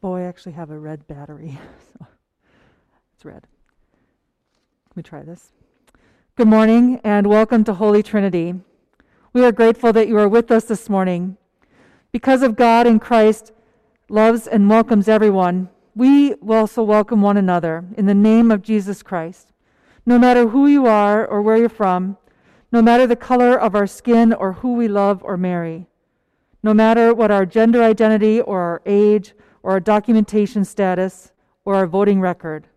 boy, I actually have a red battery. so it's red. Let me try this. Good morning and welcome to Holy Trinity. We are grateful that you are with us this morning. Because of God and Christ loves and welcomes everyone, we also welcome one another in the name of Jesus Christ. No matter who you are or where you're from, no matter the color of our skin or who we love or marry, no matter what our gender identity or our age or our documentation status or our voting record,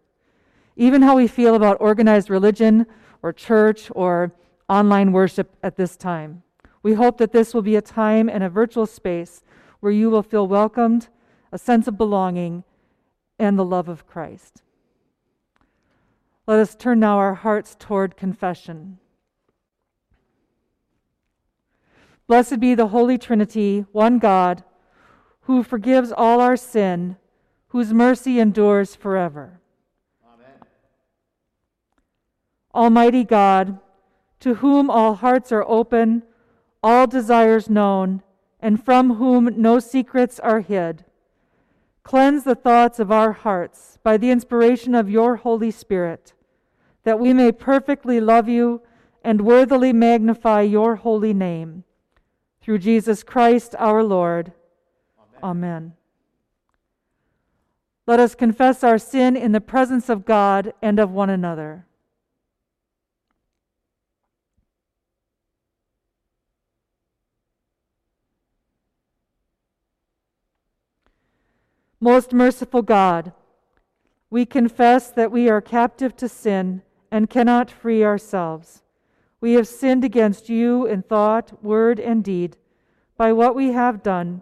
even how we feel about organized religion or church or online worship at this time. We hope that this will be a time and a virtual space where you will feel welcomed, a sense of belonging, and the love of Christ. Let us turn now our hearts toward confession. Blessed be the Holy Trinity, one God, who forgives all our sin, whose mercy endures forever. Amen. Almighty God, to whom all hearts are open, all desires known, and from whom no secrets are hid, cleanse the thoughts of our hearts by the inspiration of your Holy Spirit, that we may perfectly love you and worthily magnify your holy name through Jesus Christ our Lord. Amen. Let us confess our sin in the presence of God and of one another. Most merciful God, we confess that we are captive to sin and cannot free ourselves. We have sinned against you in thought, word, and deed, by what we have done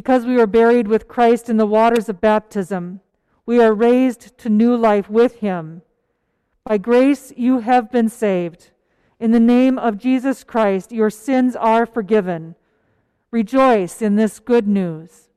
Because we were buried with Christ in the waters of baptism, we are raised to new life with him. By grace you have been saved. In the name of Jesus Christ, your sins are forgiven. Rejoice in this good news.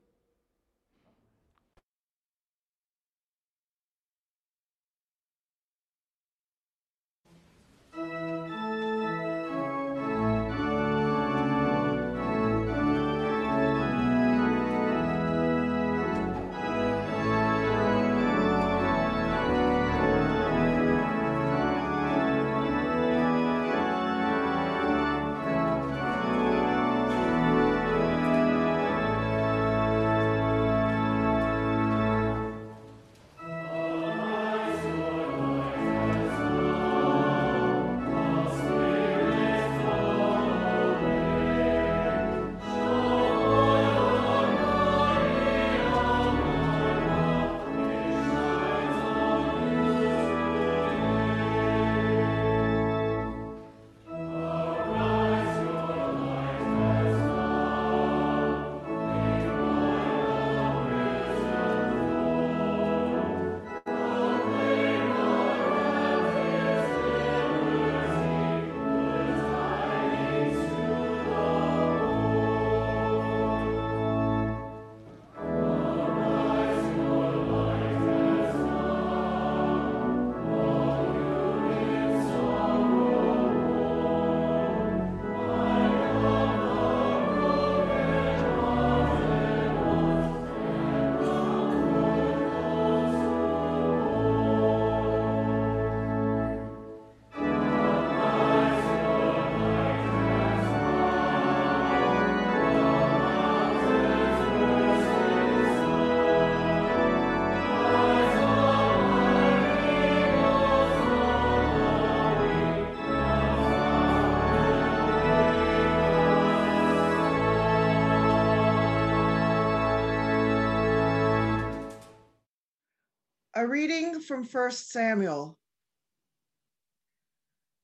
A reading from 1 Samuel.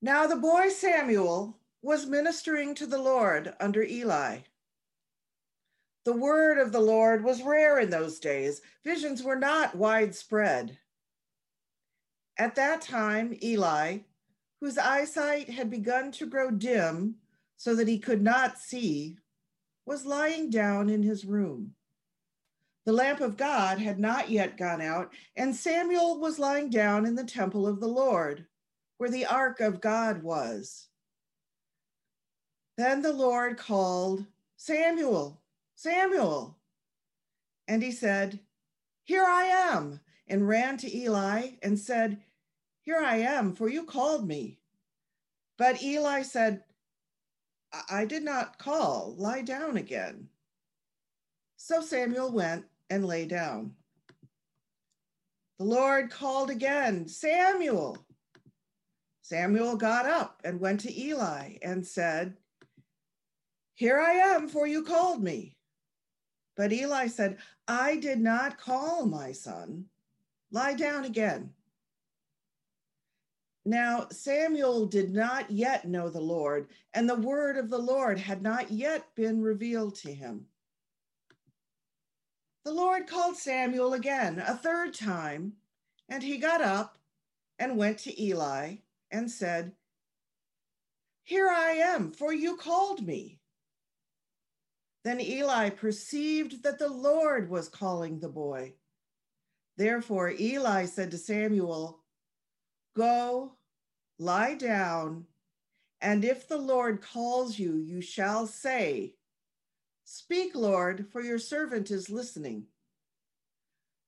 Now the boy Samuel was ministering to the Lord under Eli. The word of the Lord was rare in those days. Visions were not widespread. At that time, Eli, whose eyesight had begun to grow dim so that he could not see, was lying down in his room. The lamp of God had not yet gone out, and Samuel was lying down in the temple of the Lord, where the ark of God was. Then the Lord called, Samuel, Samuel. And he said, Here I am, and ran to Eli and said, Here I am, for you called me. But Eli said, I did not call, lie down again. So Samuel went and lay down. The Lord called again, Samuel. Samuel got up and went to Eli and said, Here I am, for you called me. But Eli said, I did not call my son. Lie down again. Now Samuel did not yet know the Lord, and the word of the Lord had not yet been revealed to him. The Lord called Samuel again a third time, and he got up and went to Eli and said, Here I am, for you called me. Then Eli perceived that the Lord was calling the boy. Therefore Eli said to Samuel, Go, lie down, and if the Lord calls you, you shall say, Speak, Lord, for your servant is listening.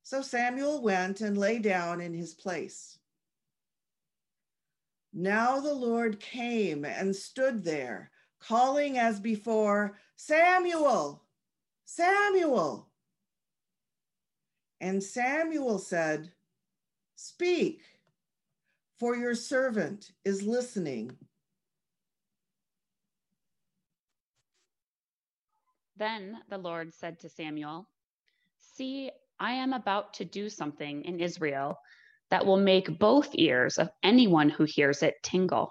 So Samuel went and lay down in his place. Now the Lord came and stood there, calling as before, Samuel, Samuel. And Samuel said, Speak, for your servant is listening. Then the Lord said to Samuel, See, I am about to do something in Israel that will make both ears of anyone who hears it tingle.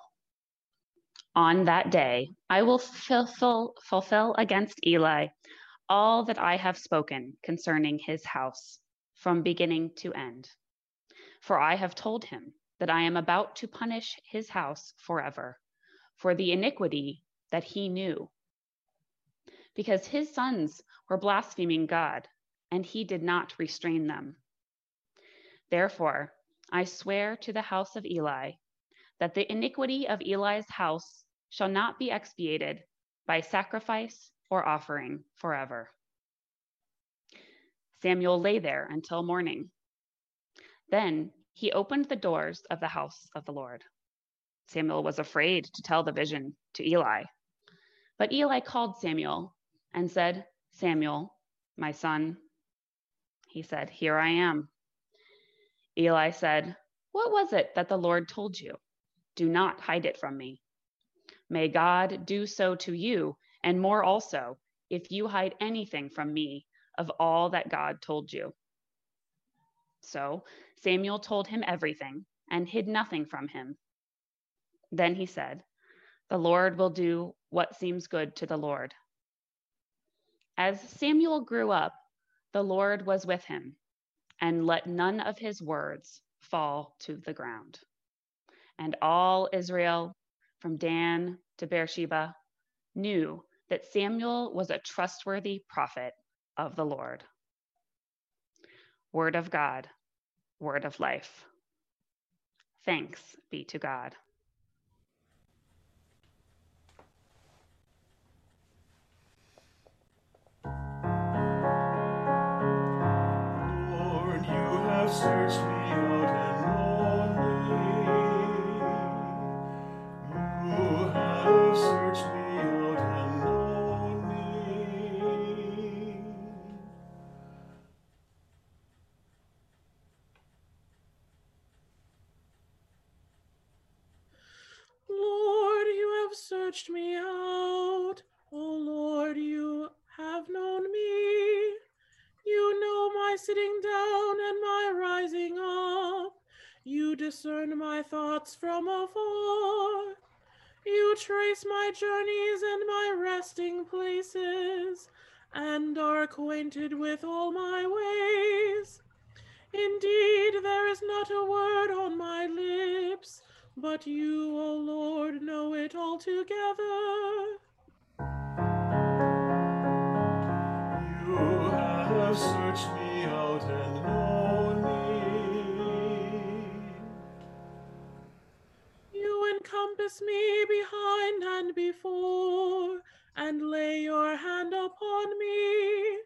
On that day, I will fulfill, fulfill against Eli all that I have spoken concerning his house from beginning to end. For I have told him that I am about to punish his house forever for the iniquity that he knew because his sons were blaspheming God, and he did not restrain them. Therefore, I swear to the house of Eli that the iniquity of Eli's house shall not be expiated by sacrifice or offering forever. Samuel lay there until morning. Then he opened the doors of the house of the Lord. Samuel was afraid to tell the vision to Eli. But Eli called Samuel and said, Samuel, my son. He said, Here I am. Eli said, What was it that the Lord told you? Do not hide it from me. May God do so to you, and more also, if you hide anything from me of all that God told you. So Samuel told him everything and hid nothing from him. Then he said, The Lord will do what seems good to the Lord. As Samuel grew up, the Lord was with him and let none of his words fall to the ground. And all Israel, from Dan to Beersheba, knew that Samuel was a trustworthy prophet of the Lord. Word of God, word of life. Thanks be to God. Searched Trace my journeys and my resting places, and are acquainted with all my ways. Indeed, there is not a word on my lips, but you, O Lord, know it altogether. You have searched me out and encompass me behind and before, and lay your hand upon me.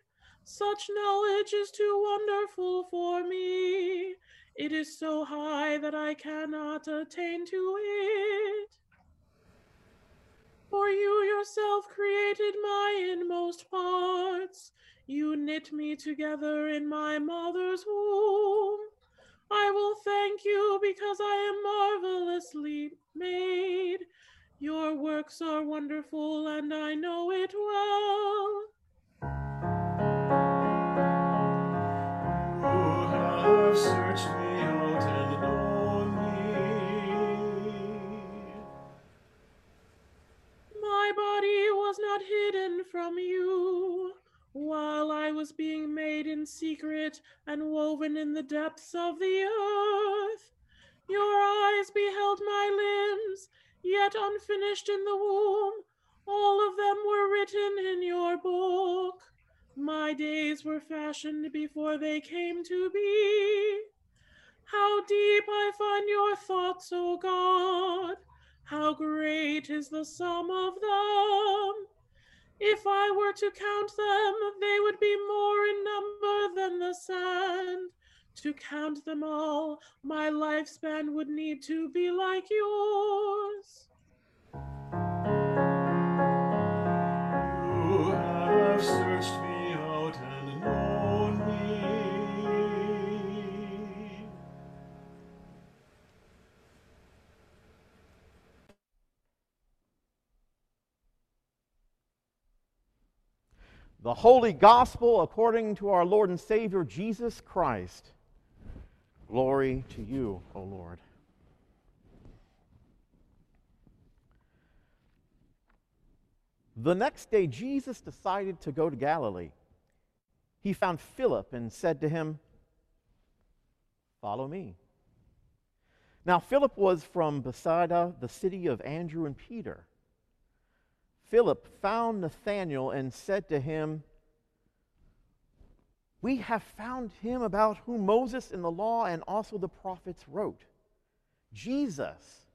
Such knowledge is too wonderful for me. It is so high that I cannot attain to it. For you yourself created my inmost parts. You knit me together in my mother's womb. I will thank you because I am marvelously made. Your works are wonderful, and I know it well. Secret and woven in the depths of the earth. Your eyes beheld my limbs, yet unfinished in the womb. All of them were written in your book. My days were fashioned before they came to be. How deep I find your thoughts, O God! How great is the sum of them! If I were to count them, they would be more in number than the sand. To count them all, my lifespan would need to be like yours. You have searched The Holy Gospel according to our Lord and Savior Jesus Christ. Glory to you, O Lord. The next day, Jesus decided to go to Galilee. He found Philip and said to him, Follow me. Now, Philip was from Bethsaida, uh, the city of Andrew and Peter. Philip found Nathanael and said to him, We have found him about whom Moses in the law and also the prophets wrote Jesus,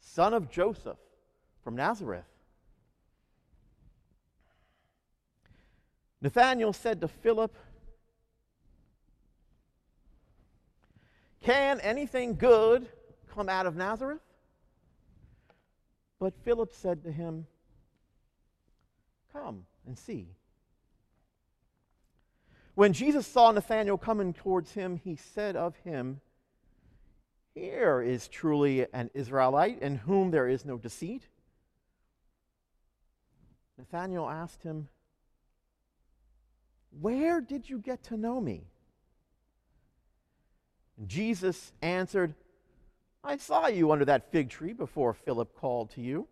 son of Joseph from Nazareth. Nathanael said to Philip, Can anything good come out of Nazareth? But Philip said to him, Come and see. When Jesus saw Nathanael coming towards him, he said of him, Here is truly an Israelite in whom there is no deceit. Nathanael asked him, Where did you get to know me? And Jesus answered, I saw you under that fig tree before Philip called to you.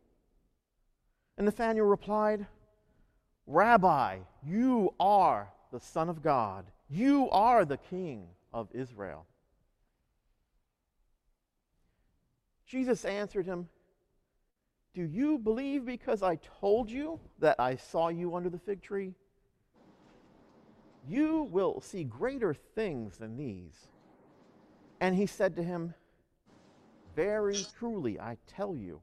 And Nathanael replied, Rabbi, you are the Son of God. You are the King of Israel. Jesus answered him, Do you believe because I told you that I saw you under the fig tree? You will see greater things than these. And he said to him, Very truly, I tell you,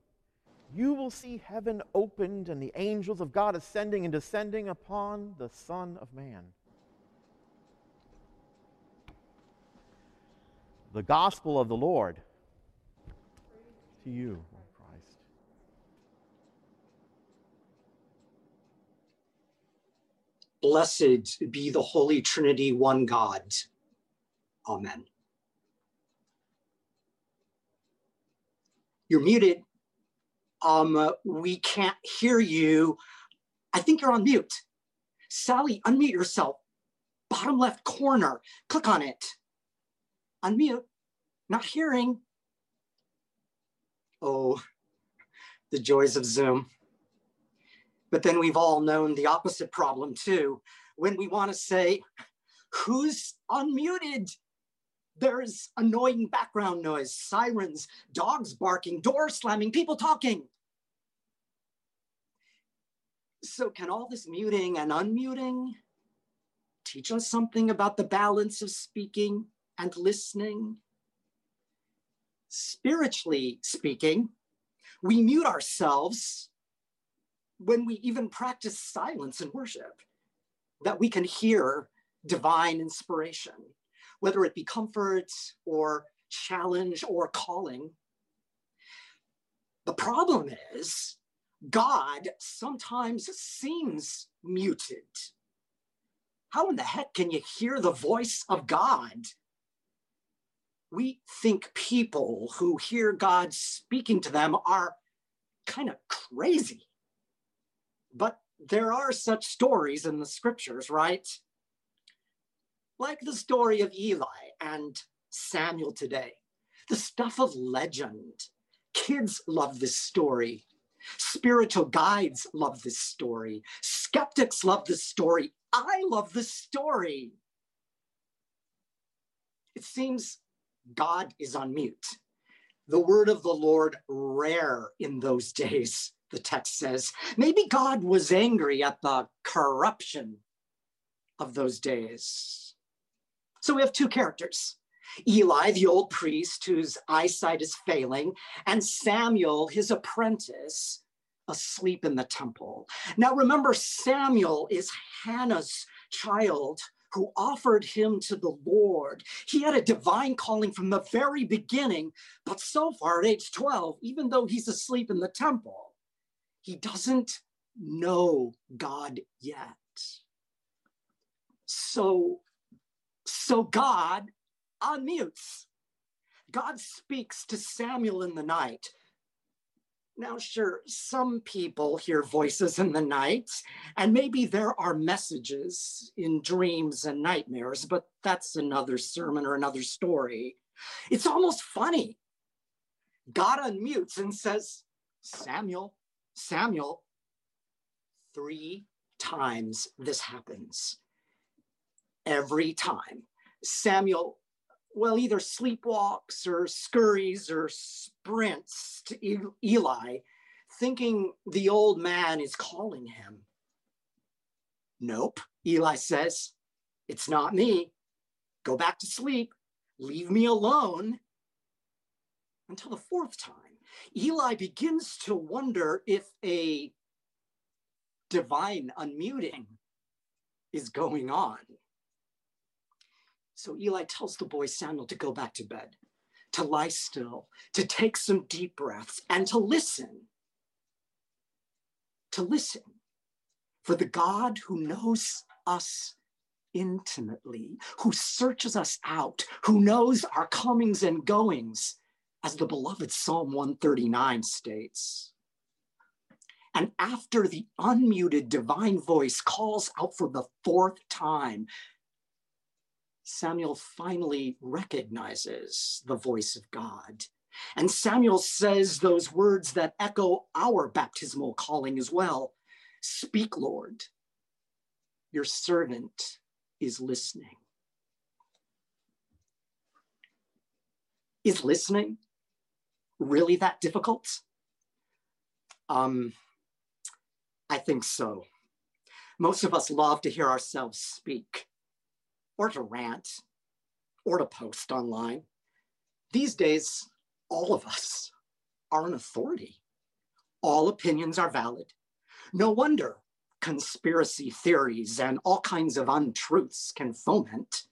you will see heaven opened and the angels of God ascending and descending upon the Son of Man. The gospel of the Lord. To you, Christ. Blessed be the Holy Trinity, one God. Amen. You're muted. Um, uh, we can't hear you. I think you're on mute. Sally, unmute yourself. Bottom left corner. Click on it. Unmute. Not hearing. Oh, the joys of Zoom. But then we've all known the opposite problem too. When we want to say, who's unmuted? There's annoying background noise, sirens, dogs barking, doors slamming, people talking. So, can all this muting and unmuting teach us something about the balance of speaking and listening? Spiritually speaking, we mute ourselves when we even practice silence in worship, that we can hear divine inspiration, whether it be comfort or challenge or calling. The problem is, God sometimes seems muted. How in the heck can you hear the voice of God? We think people who hear God speaking to them are kind of crazy. But there are such stories in the scriptures, right? Like the story of Eli and Samuel today, the stuff of legend. Kids love this story. Spiritual guides love this story. Skeptics love this story. I love this story. It seems God is on mute. The word of the Lord rare in those days, the text says. Maybe God was angry at the corruption of those days. So we have two characters Eli, the old priest whose eyesight is failing, and Samuel, his apprentice, asleep in the temple. Now remember, Samuel is Hannah's child who offered him to the Lord. He had a divine calling from the very beginning, but so far at age 12, even though he's asleep in the temple, he doesn't know God yet. So, so God unmutes. God speaks to Samuel in the night. Now, sure, some people hear voices in the night, and maybe there are messages in dreams and nightmares, but that's another sermon or another story. It's almost funny. God unmutes and says, Samuel, Samuel. Three times this happens. Every time. Samuel well, either sleepwalks or scurries or sprints to Eli, thinking the old man is calling him. Nope, Eli says, it's not me. Go back to sleep. Leave me alone. Until the fourth time, Eli begins to wonder if a divine unmuting is going on. So Eli tells the boy Samuel to go back to bed, to lie still, to take some deep breaths, and to listen. To listen for the God who knows us intimately, who searches us out, who knows our comings and goings, as the beloved Psalm 139 states. And after the unmuted divine voice calls out for the fourth time, Samuel finally recognizes the voice of God. And Samuel says those words that echo our baptismal calling as well Speak, Lord, your servant is listening. Is listening really that difficult? Um, I think so. Most of us love to hear ourselves speak or to rant or to post online. These days, all of us are an authority. All opinions are valid. No wonder conspiracy theories and all kinds of untruths can foment.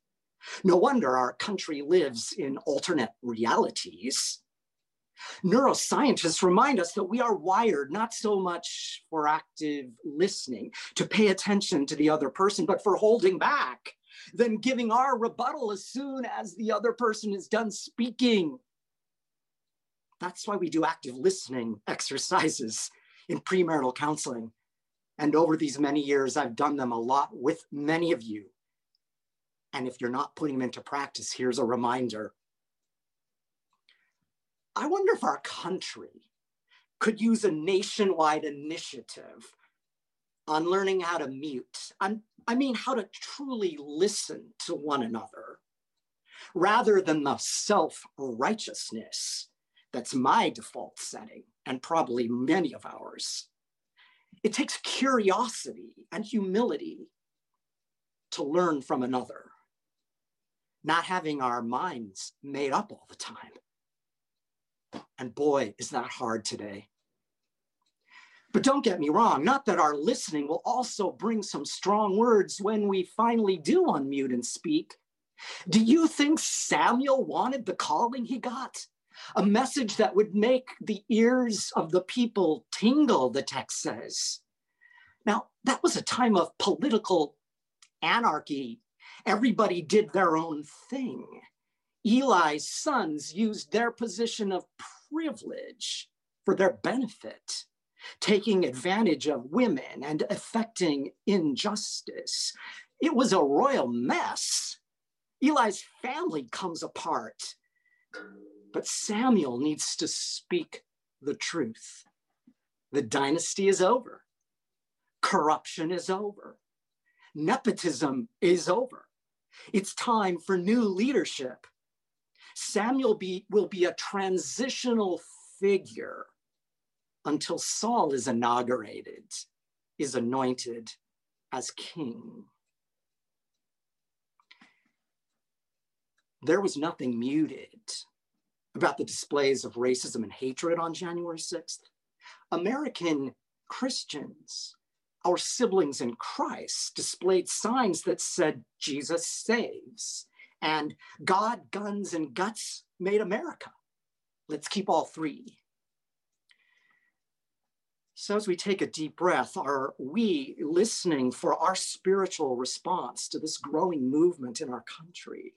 No wonder our country lives in alternate realities. Neuroscientists remind us that we are wired not so much for active listening, to pay attention to the other person, but for holding back then giving our rebuttal as soon as the other person is done speaking. That's why we do active listening exercises in premarital counseling. And over these many years, I've done them a lot with many of you. And if you're not putting them into practice, here's a reminder. I wonder if our country could use a nationwide initiative on learning how to mute. I'm, I mean, how to truly listen to one another rather than the self righteousness that's my default setting and probably many of ours. It takes curiosity and humility to learn from another, not having our minds made up all the time. And boy, is that hard today. But don't get me wrong, not that our listening will also bring some strong words when we finally do unmute and speak. Do you think Samuel wanted the calling he got? A message that would make the ears of the people tingle, the text says. Now, that was a time of political anarchy. Everybody did their own thing. Eli's sons used their position of privilege for their benefit, taking advantage of women and effecting injustice. It was a royal mess. Eli's family comes apart. But Samuel needs to speak the truth. The dynasty is over. Corruption is over. Nepotism is over. It's time for new leadership. Samuel be, will be a transitional figure until Saul is inaugurated, is anointed as king. There was nothing muted about the displays of racism and hatred on January 6th. American Christians, our siblings in Christ, displayed signs that said, Jesus saves, and God, guns, and guts made America. Let's keep all three. So, as we take a deep breath, are we listening for our spiritual response to this growing movement in our country?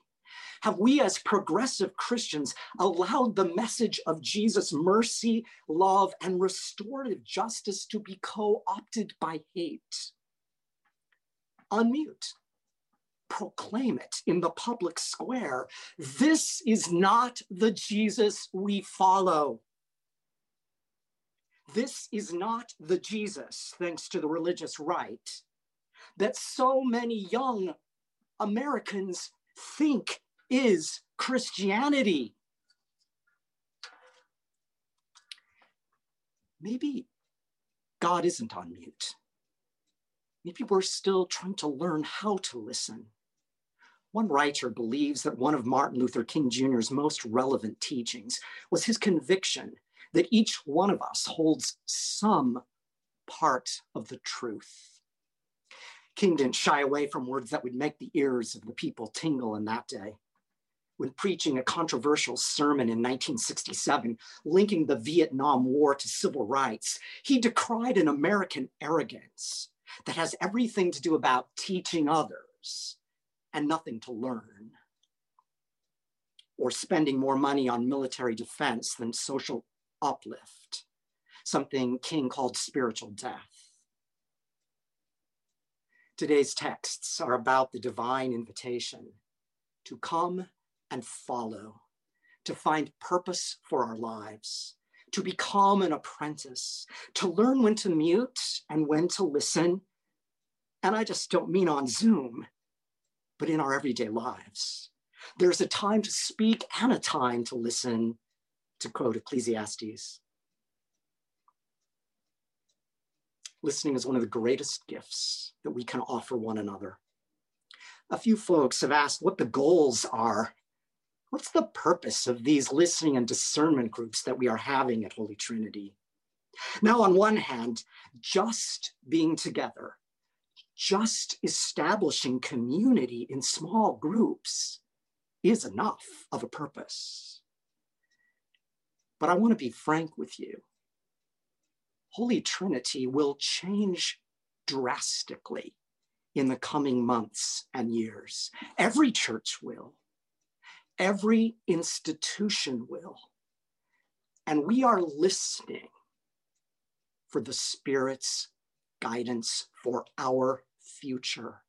Have we, as progressive Christians, allowed the message of Jesus' mercy, love, and restorative justice to be co opted by hate? Unmute. Proclaim it in the public square. This is not the Jesus we follow. This is not the Jesus, thanks to the religious right, that so many young Americans think is Christianity. Maybe God isn't on mute. Maybe we're still trying to learn how to listen. One writer believes that one of Martin Luther King Jr.'s most relevant teachings was his conviction that each one of us holds some part of the truth. King didn't shy away from words that would make the ears of the people tingle in that day when preaching a controversial sermon in 1967, linking the Vietnam War to civil rights, he decried an American arrogance that has everything to do about teaching others and nothing to learn, or spending more money on military defense than social uplift, something King called spiritual death. Today's texts are about the divine invitation to come and follow, to find purpose for our lives, to become an apprentice, to learn when to mute and when to listen. And I just don't mean on Zoom, but in our everyday lives. There's a time to speak and a time to listen, to quote Ecclesiastes. Listening is one of the greatest gifts that we can offer one another. A few folks have asked what the goals are What's the purpose of these listening and discernment groups that we are having at Holy Trinity? Now, on one hand, just being together, just establishing community in small groups is enough of a purpose. But I want to be frank with you. Holy Trinity will change drastically in the coming months and years. Every church will. Every institution will. And we are listening for the Spirit's guidance for our future.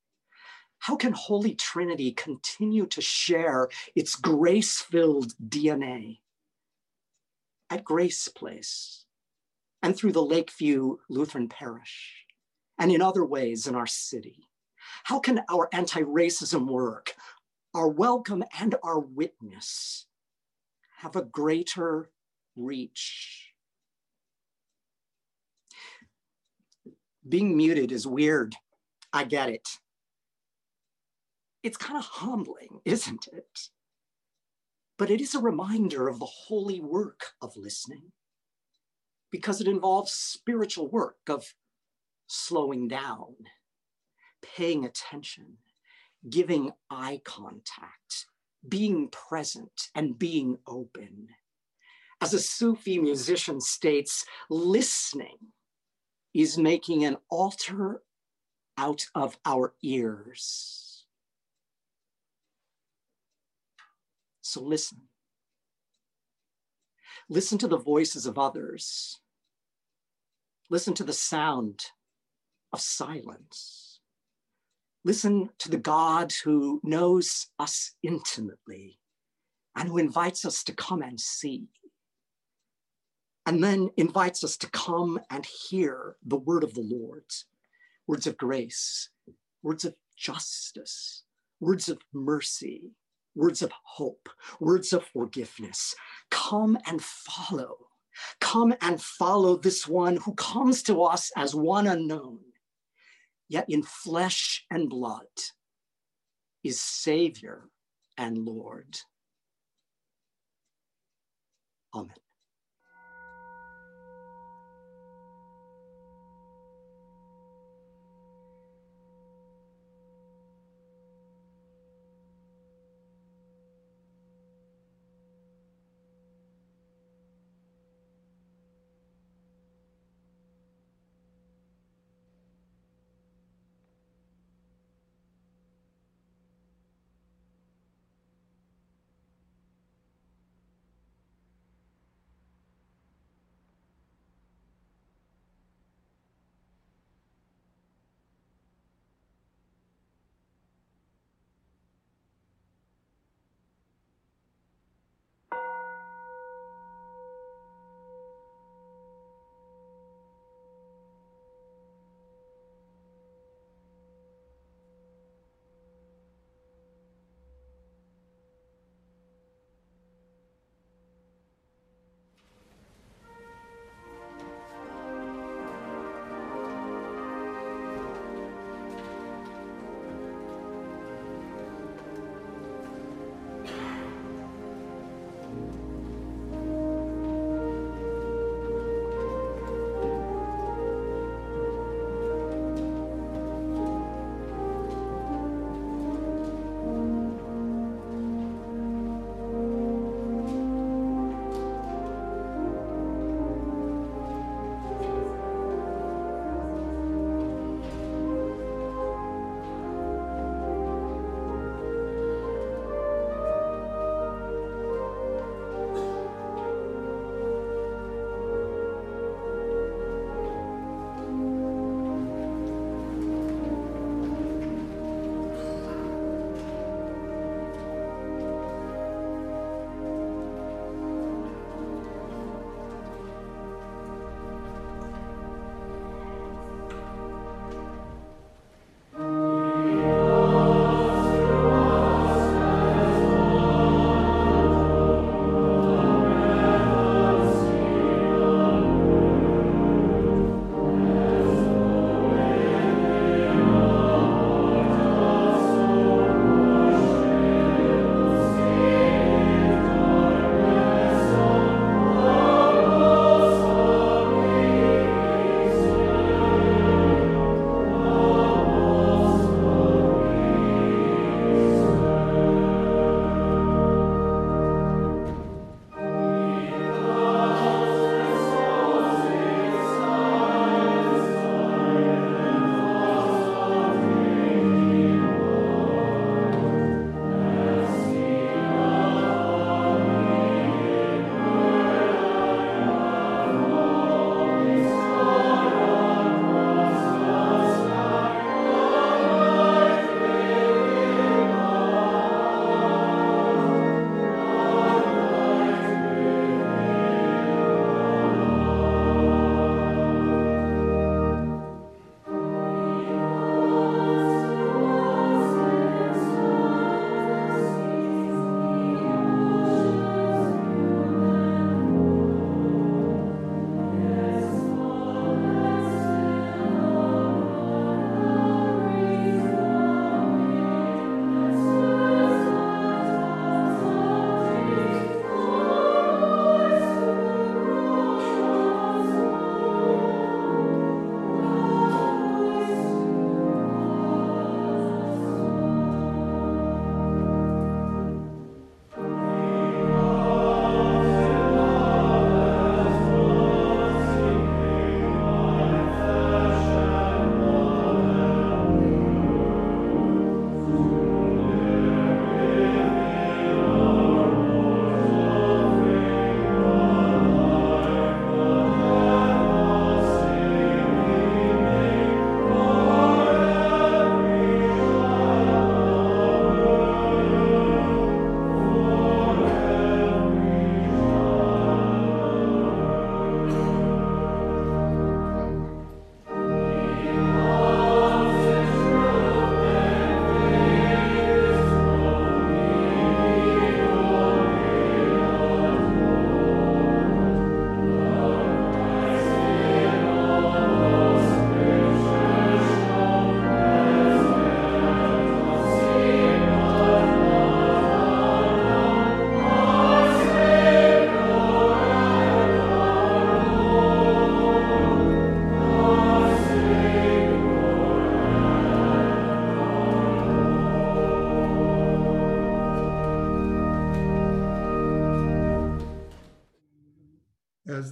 How can Holy Trinity continue to share its grace filled DNA at Grace Place and through the Lakeview Lutheran Parish and in other ways in our city? How can our anti racism work, our welcome, and our witness have a greater reach? Being muted is weird. I get it. It's kind of humbling, isn't it? But it is a reminder of the holy work of listening because it involves spiritual work of slowing down, paying attention, giving eye contact, being present, and being open. As a Sufi musician states, listening is making an altar out of our ears. So listen. Listen to the voices of others. Listen to the sound of silence. Listen to the God who knows us intimately and who invites us to come and see. And then invites us to come and hear the word of the Lord words of grace, words of justice, words of mercy, words of hope, words of forgiveness. Come and follow. Come and follow this one who comes to us as one unknown, yet in flesh and blood is Savior and Lord. Amen.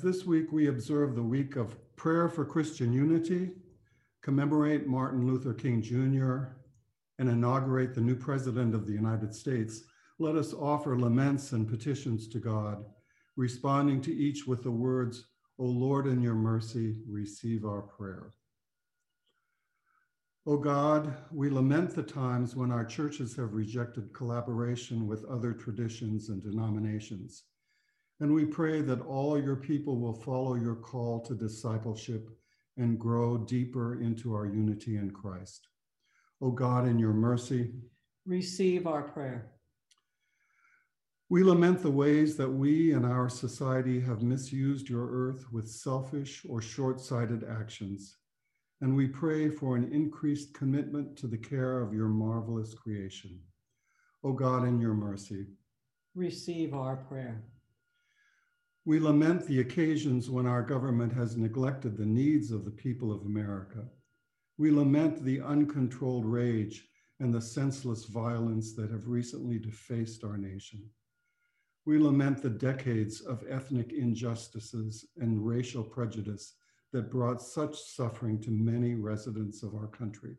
This week we observe the week of prayer for Christian unity, commemorate Martin Luther King Jr., and inaugurate the new President of the United States, let us offer laments and petitions to God, responding to each with the words, O Lord, in your mercy, receive our prayer. O God, we lament the times when our churches have rejected collaboration with other traditions and denominations. And we pray that all your people will follow your call to discipleship and grow deeper into our unity in Christ. O God, in your mercy, receive our prayer. We lament the ways that we and our society have misused your earth with selfish or short sighted actions. And we pray for an increased commitment to the care of your marvelous creation. O God, in your mercy, receive our prayer. We lament the occasions when our government has neglected the needs of the people of America. We lament the uncontrolled rage and the senseless violence that have recently defaced our nation. We lament the decades of ethnic injustices and racial prejudice that brought such suffering to many residents of our country.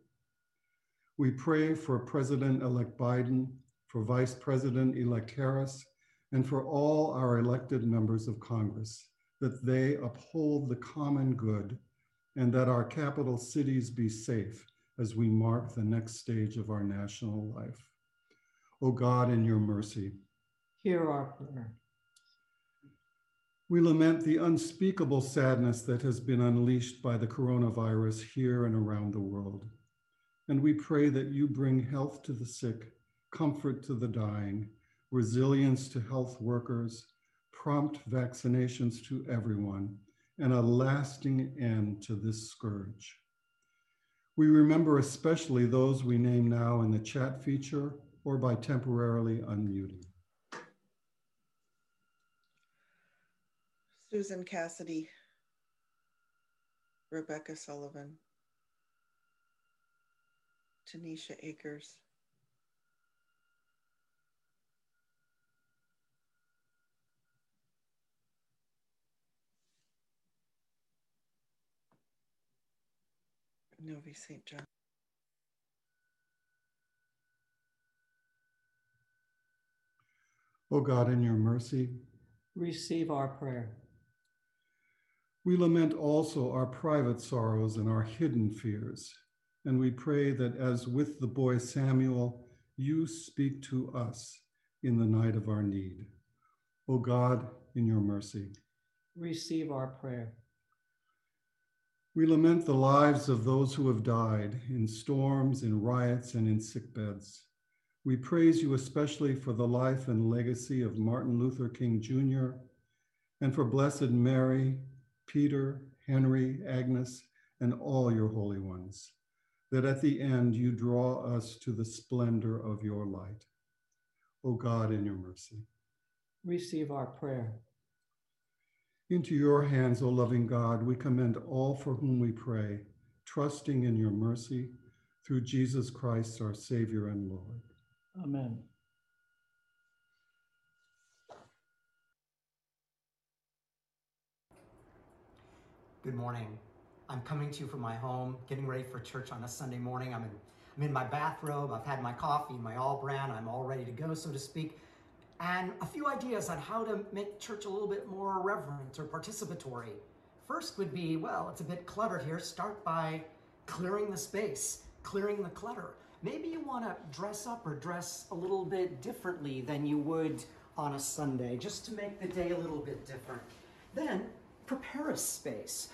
We pray for President elect Biden, for Vice President elect Harris, and for all our elected members of Congress that they uphold the common good and that our capital cities be safe as we mark the next stage of our national life. O God, in your mercy, Hear our prayer. We lament the unspeakable sadness that has been unleashed by the coronavirus here and around the world. And we pray that you bring health to the sick, comfort to the dying, resilience to health workers, prompt vaccinations to everyone, and a lasting end to this scourge. We remember especially those we name now in the chat feature or by temporarily unmuting. Susan Cassidy, Rebecca Sullivan, Tanisha Akers, Novi St. John. O God, in your mercy, receive our prayer. We lament also our private sorrows and our hidden fears. And we pray that as with the boy Samuel, you speak to us in the night of our need. O God, in your mercy, receive our prayer. We lament the lives of those who have died in storms, in riots, and in sickbeds. We praise you especially for the life and legacy of Martin Luther King Jr. and for Blessed Mary, Peter, Henry, Agnes, and all your holy ones, that at the end you draw us to the splendor of your light. O God, in your mercy. Receive our prayer. Into your hands, O loving God, we commend all for whom we pray, trusting in your mercy through Jesus Christ, our Savior and Lord. Amen. Good morning. I'm coming to you from my home, getting ready for church on a Sunday morning. I'm in, I'm in my bathrobe. I've had my coffee, my All-Bran. I'm all ready to go, so to speak. And a few ideas on how to make church a little bit more reverent or participatory. First would be, well, it's a bit cluttered here. Start by clearing the space, clearing the clutter. Maybe you want to dress up or dress a little bit differently than you would on a Sunday, just to make the day a little bit different. Then prepare a space.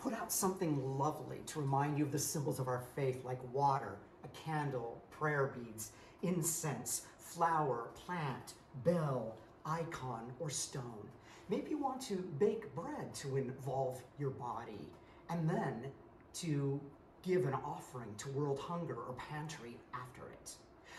Put out something lovely to remind you of the symbols of our faith, like water, a candle, prayer beads, incense, flower, plant, bell, icon, or stone. Maybe you want to bake bread to involve your body, and then to give an offering to World Hunger or Pantry after it.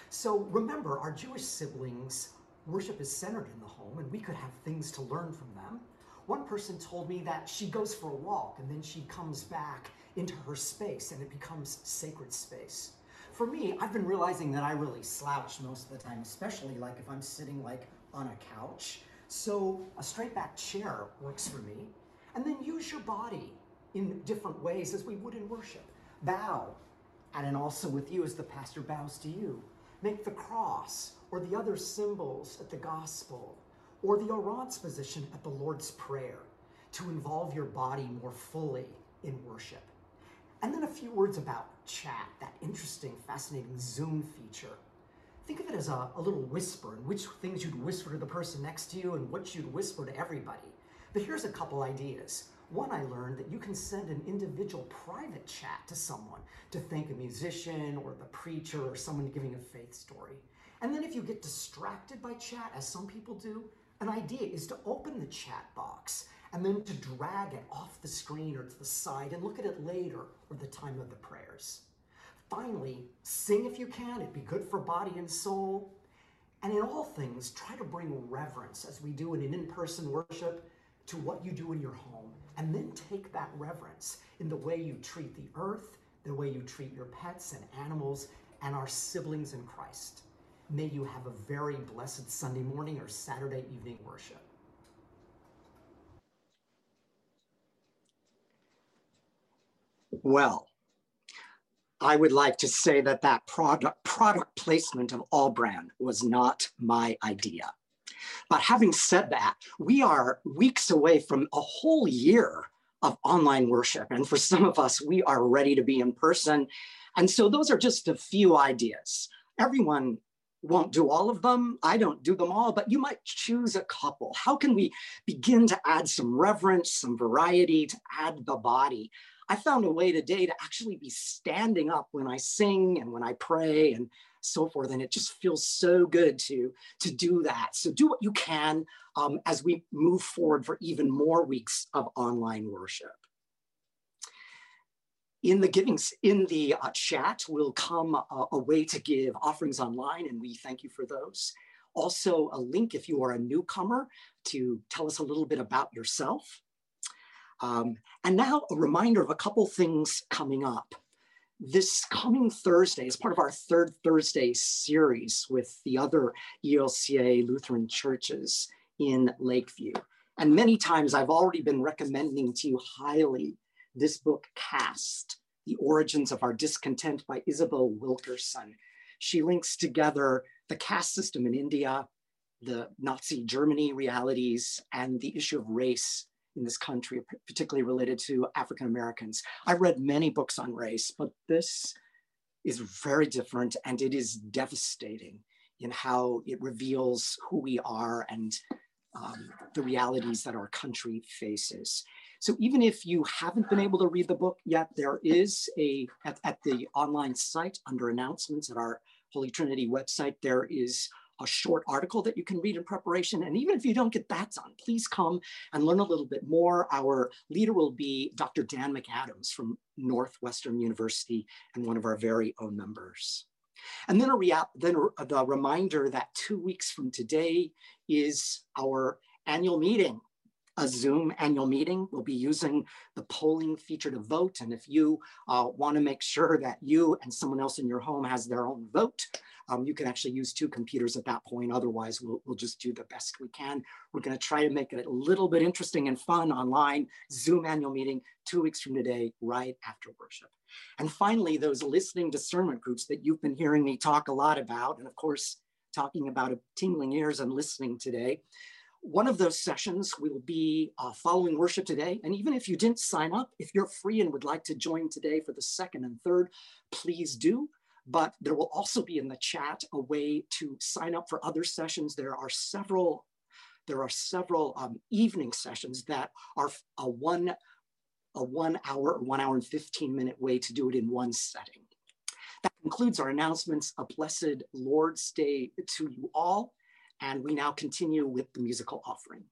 So remember, our Jewish siblings, worship is centered in the home, and we could have things to learn from them. One person told me that she goes for a walk and then she comes back into her space and it becomes sacred space. For me, I've been realizing that I really slouch most of the time, especially like if I'm sitting like on a couch. So a straight back chair works for me. And then use your body in different ways as we would in worship. Bow, and then also with you as the pastor bows to you. Make the cross or the other symbols at the gospel or the orans position at the Lord's Prayer to involve your body more fully in worship. And then a few words about chat, that interesting, fascinating Zoom feature. Think of it as a, a, little whisper and which things you'd whisper to the person next to you and what you'd whisper to everybody. But here's a couple ideas. One, I learned that you can send an individual private chat to someone to thank a musician or the preacher or someone giving a faith story. And then if you get distracted by chat, as some people do, an idea is to open the chat box and then to drag it off the screen or to the side and look at it later or the time of the prayers. Finally, sing if you can, it'd be good for body and soul. And in all things, try to bring reverence as we do in an in person worship to what you do in your home. And then take that reverence in the way you treat the earth, the way you treat your pets and animals, and our siblings in Christ. May you have a very blessed Sunday morning or Saturday evening worship. Well, I would like to say that that product, product placement of All-Bran was not my idea. But having said that, we are weeks away from a whole year of online worship. And for some of us, we are ready to be in person. And so those are just a few ideas. Everyone won't do all of them. I don't do them all, but you might choose a couple. How can we begin to add some reverence, some variety, to add the body? I found a way today to actually be standing up when I sing and when I pray and so forth. And it just feels so good to, to do that. So do what you can um, as we move forward for even more weeks of online worship. In the givings, in the uh, chat will come a, a way to give offerings online, and we thank you for those. Also, a link if you are a newcomer to tell us a little bit about yourself. Um, and now a reminder of a couple things coming up. This coming Thursday, as part of our third Thursday series with the other ELCA Lutheran churches in Lakeview. And many times I've already been recommending to you highly this book, Caste, The Origins of Our Discontent by Isabel Wilkerson. She links together the caste system in India, the Nazi Germany realities, and the issue of race in this country, particularly related to African Americans. I read many books on race, but this is very different and it is devastating in how it reveals who we are and um, the realities that our country faces. So even if you haven't been able to read the book yet, there is a, at, at the online site under announcements at our Holy Trinity website, there is a short article that you can read in preparation. And even if you don't get that done, please come and learn a little bit more. Our leader will be Dr. Dan McAdams from Northwestern University and one of our very own members. And then, a then the reminder that two weeks from today is our annual meeting a Zoom annual meeting. We'll be using the polling feature to vote. And if you uh, want to make sure that you and someone else in your home has their own vote, um, you can actually use two computers at that point. Otherwise, we'll, we'll just do the best we can. We're going to try to make it a little bit interesting and fun online. Zoom annual meeting two weeks from today, right after worship. And finally, those listening discernment groups that you've been hearing me talk a lot about, and of course, talking about tingling ears and listening today. One of those sessions will be uh, following worship today. And even if you didn't sign up, if you're free and would like to join today for the second and third, please do but there will also be in the chat a way to sign up for other sessions. There are several, there are several um, evening sessions that are a one, a one hour or one hour and 15 minute way to do it in one setting. That concludes our announcements. A blessed Lord's Day to you all. And we now continue with the musical offering.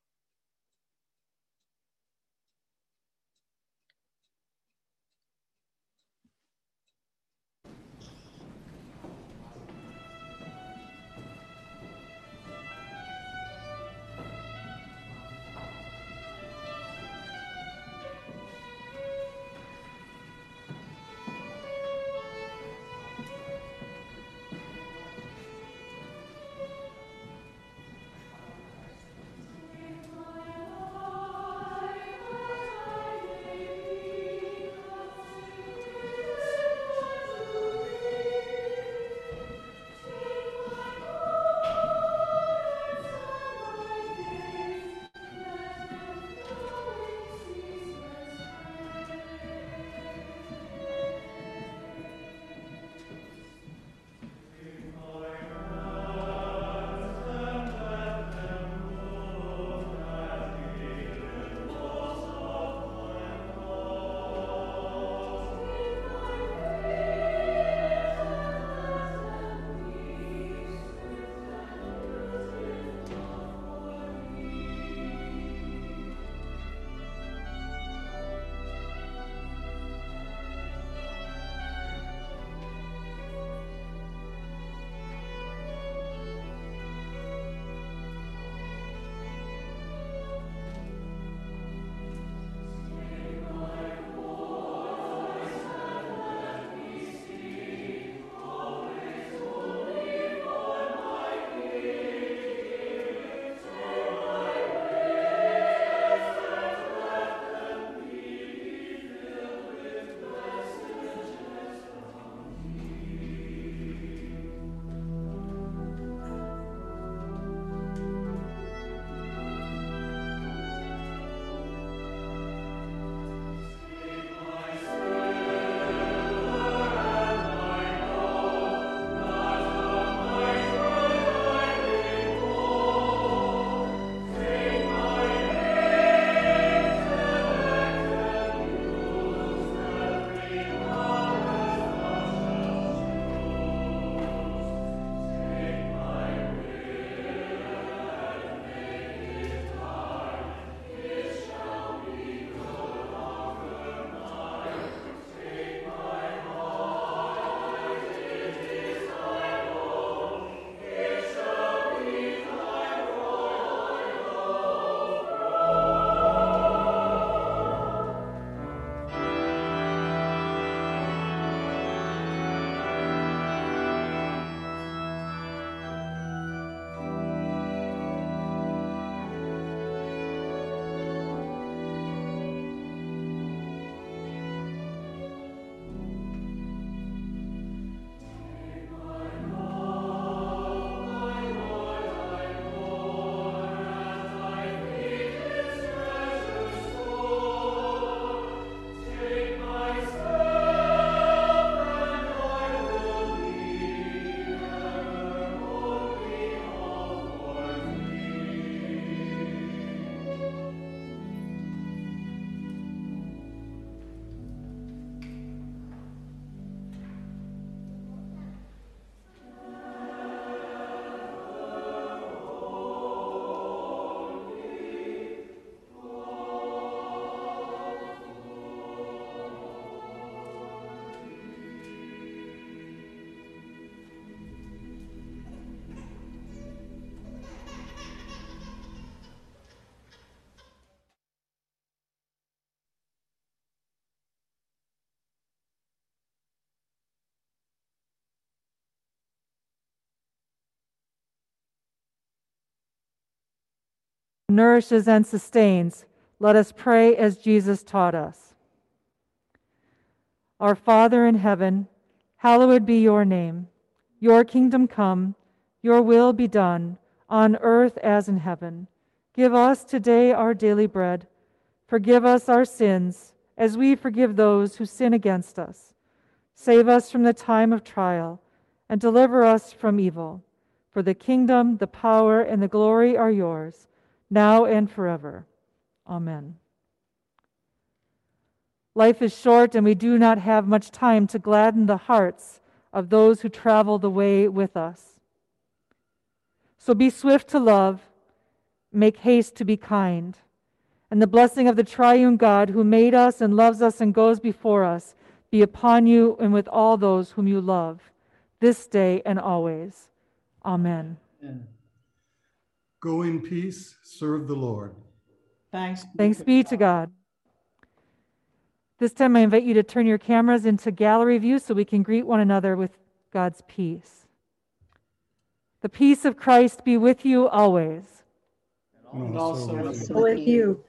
Nourishes and sustains, let us pray as Jesus taught us. Our Father in heaven, hallowed be your name. Your kingdom come, your will be done, on earth as in heaven. Give us today our daily bread. Forgive us our sins, as we forgive those who sin against us. Save us from the time of trial, and deliver us from evil. For the kingdom, the power, and the glory are yours, now and forever. Amen. Life is short, and we do not have much time to gladden the hearts of those who travel the way with us. So be swift to love, make haste to be kind, and the blessing of the triune God who made us and loves us and goes before us be upon you and with all those whom you love, this day and always. Amen. Amen. Go in peace, serve the Lord. Thanks. Thanks be to God. This time, I invite you to turn your cameras into gallery view so we can greet one another with God's peace. The peace of Christ be with you always. And also also with with you. with you.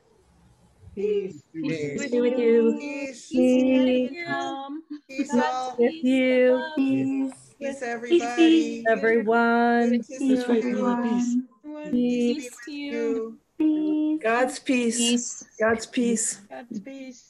Peace. Peace be with you. Peace. Peace Peace all. with you. Peace, Peace everybody. everyone. Peace everyone. Peace be with you. Peace. God's peace. God's peace. God's peace.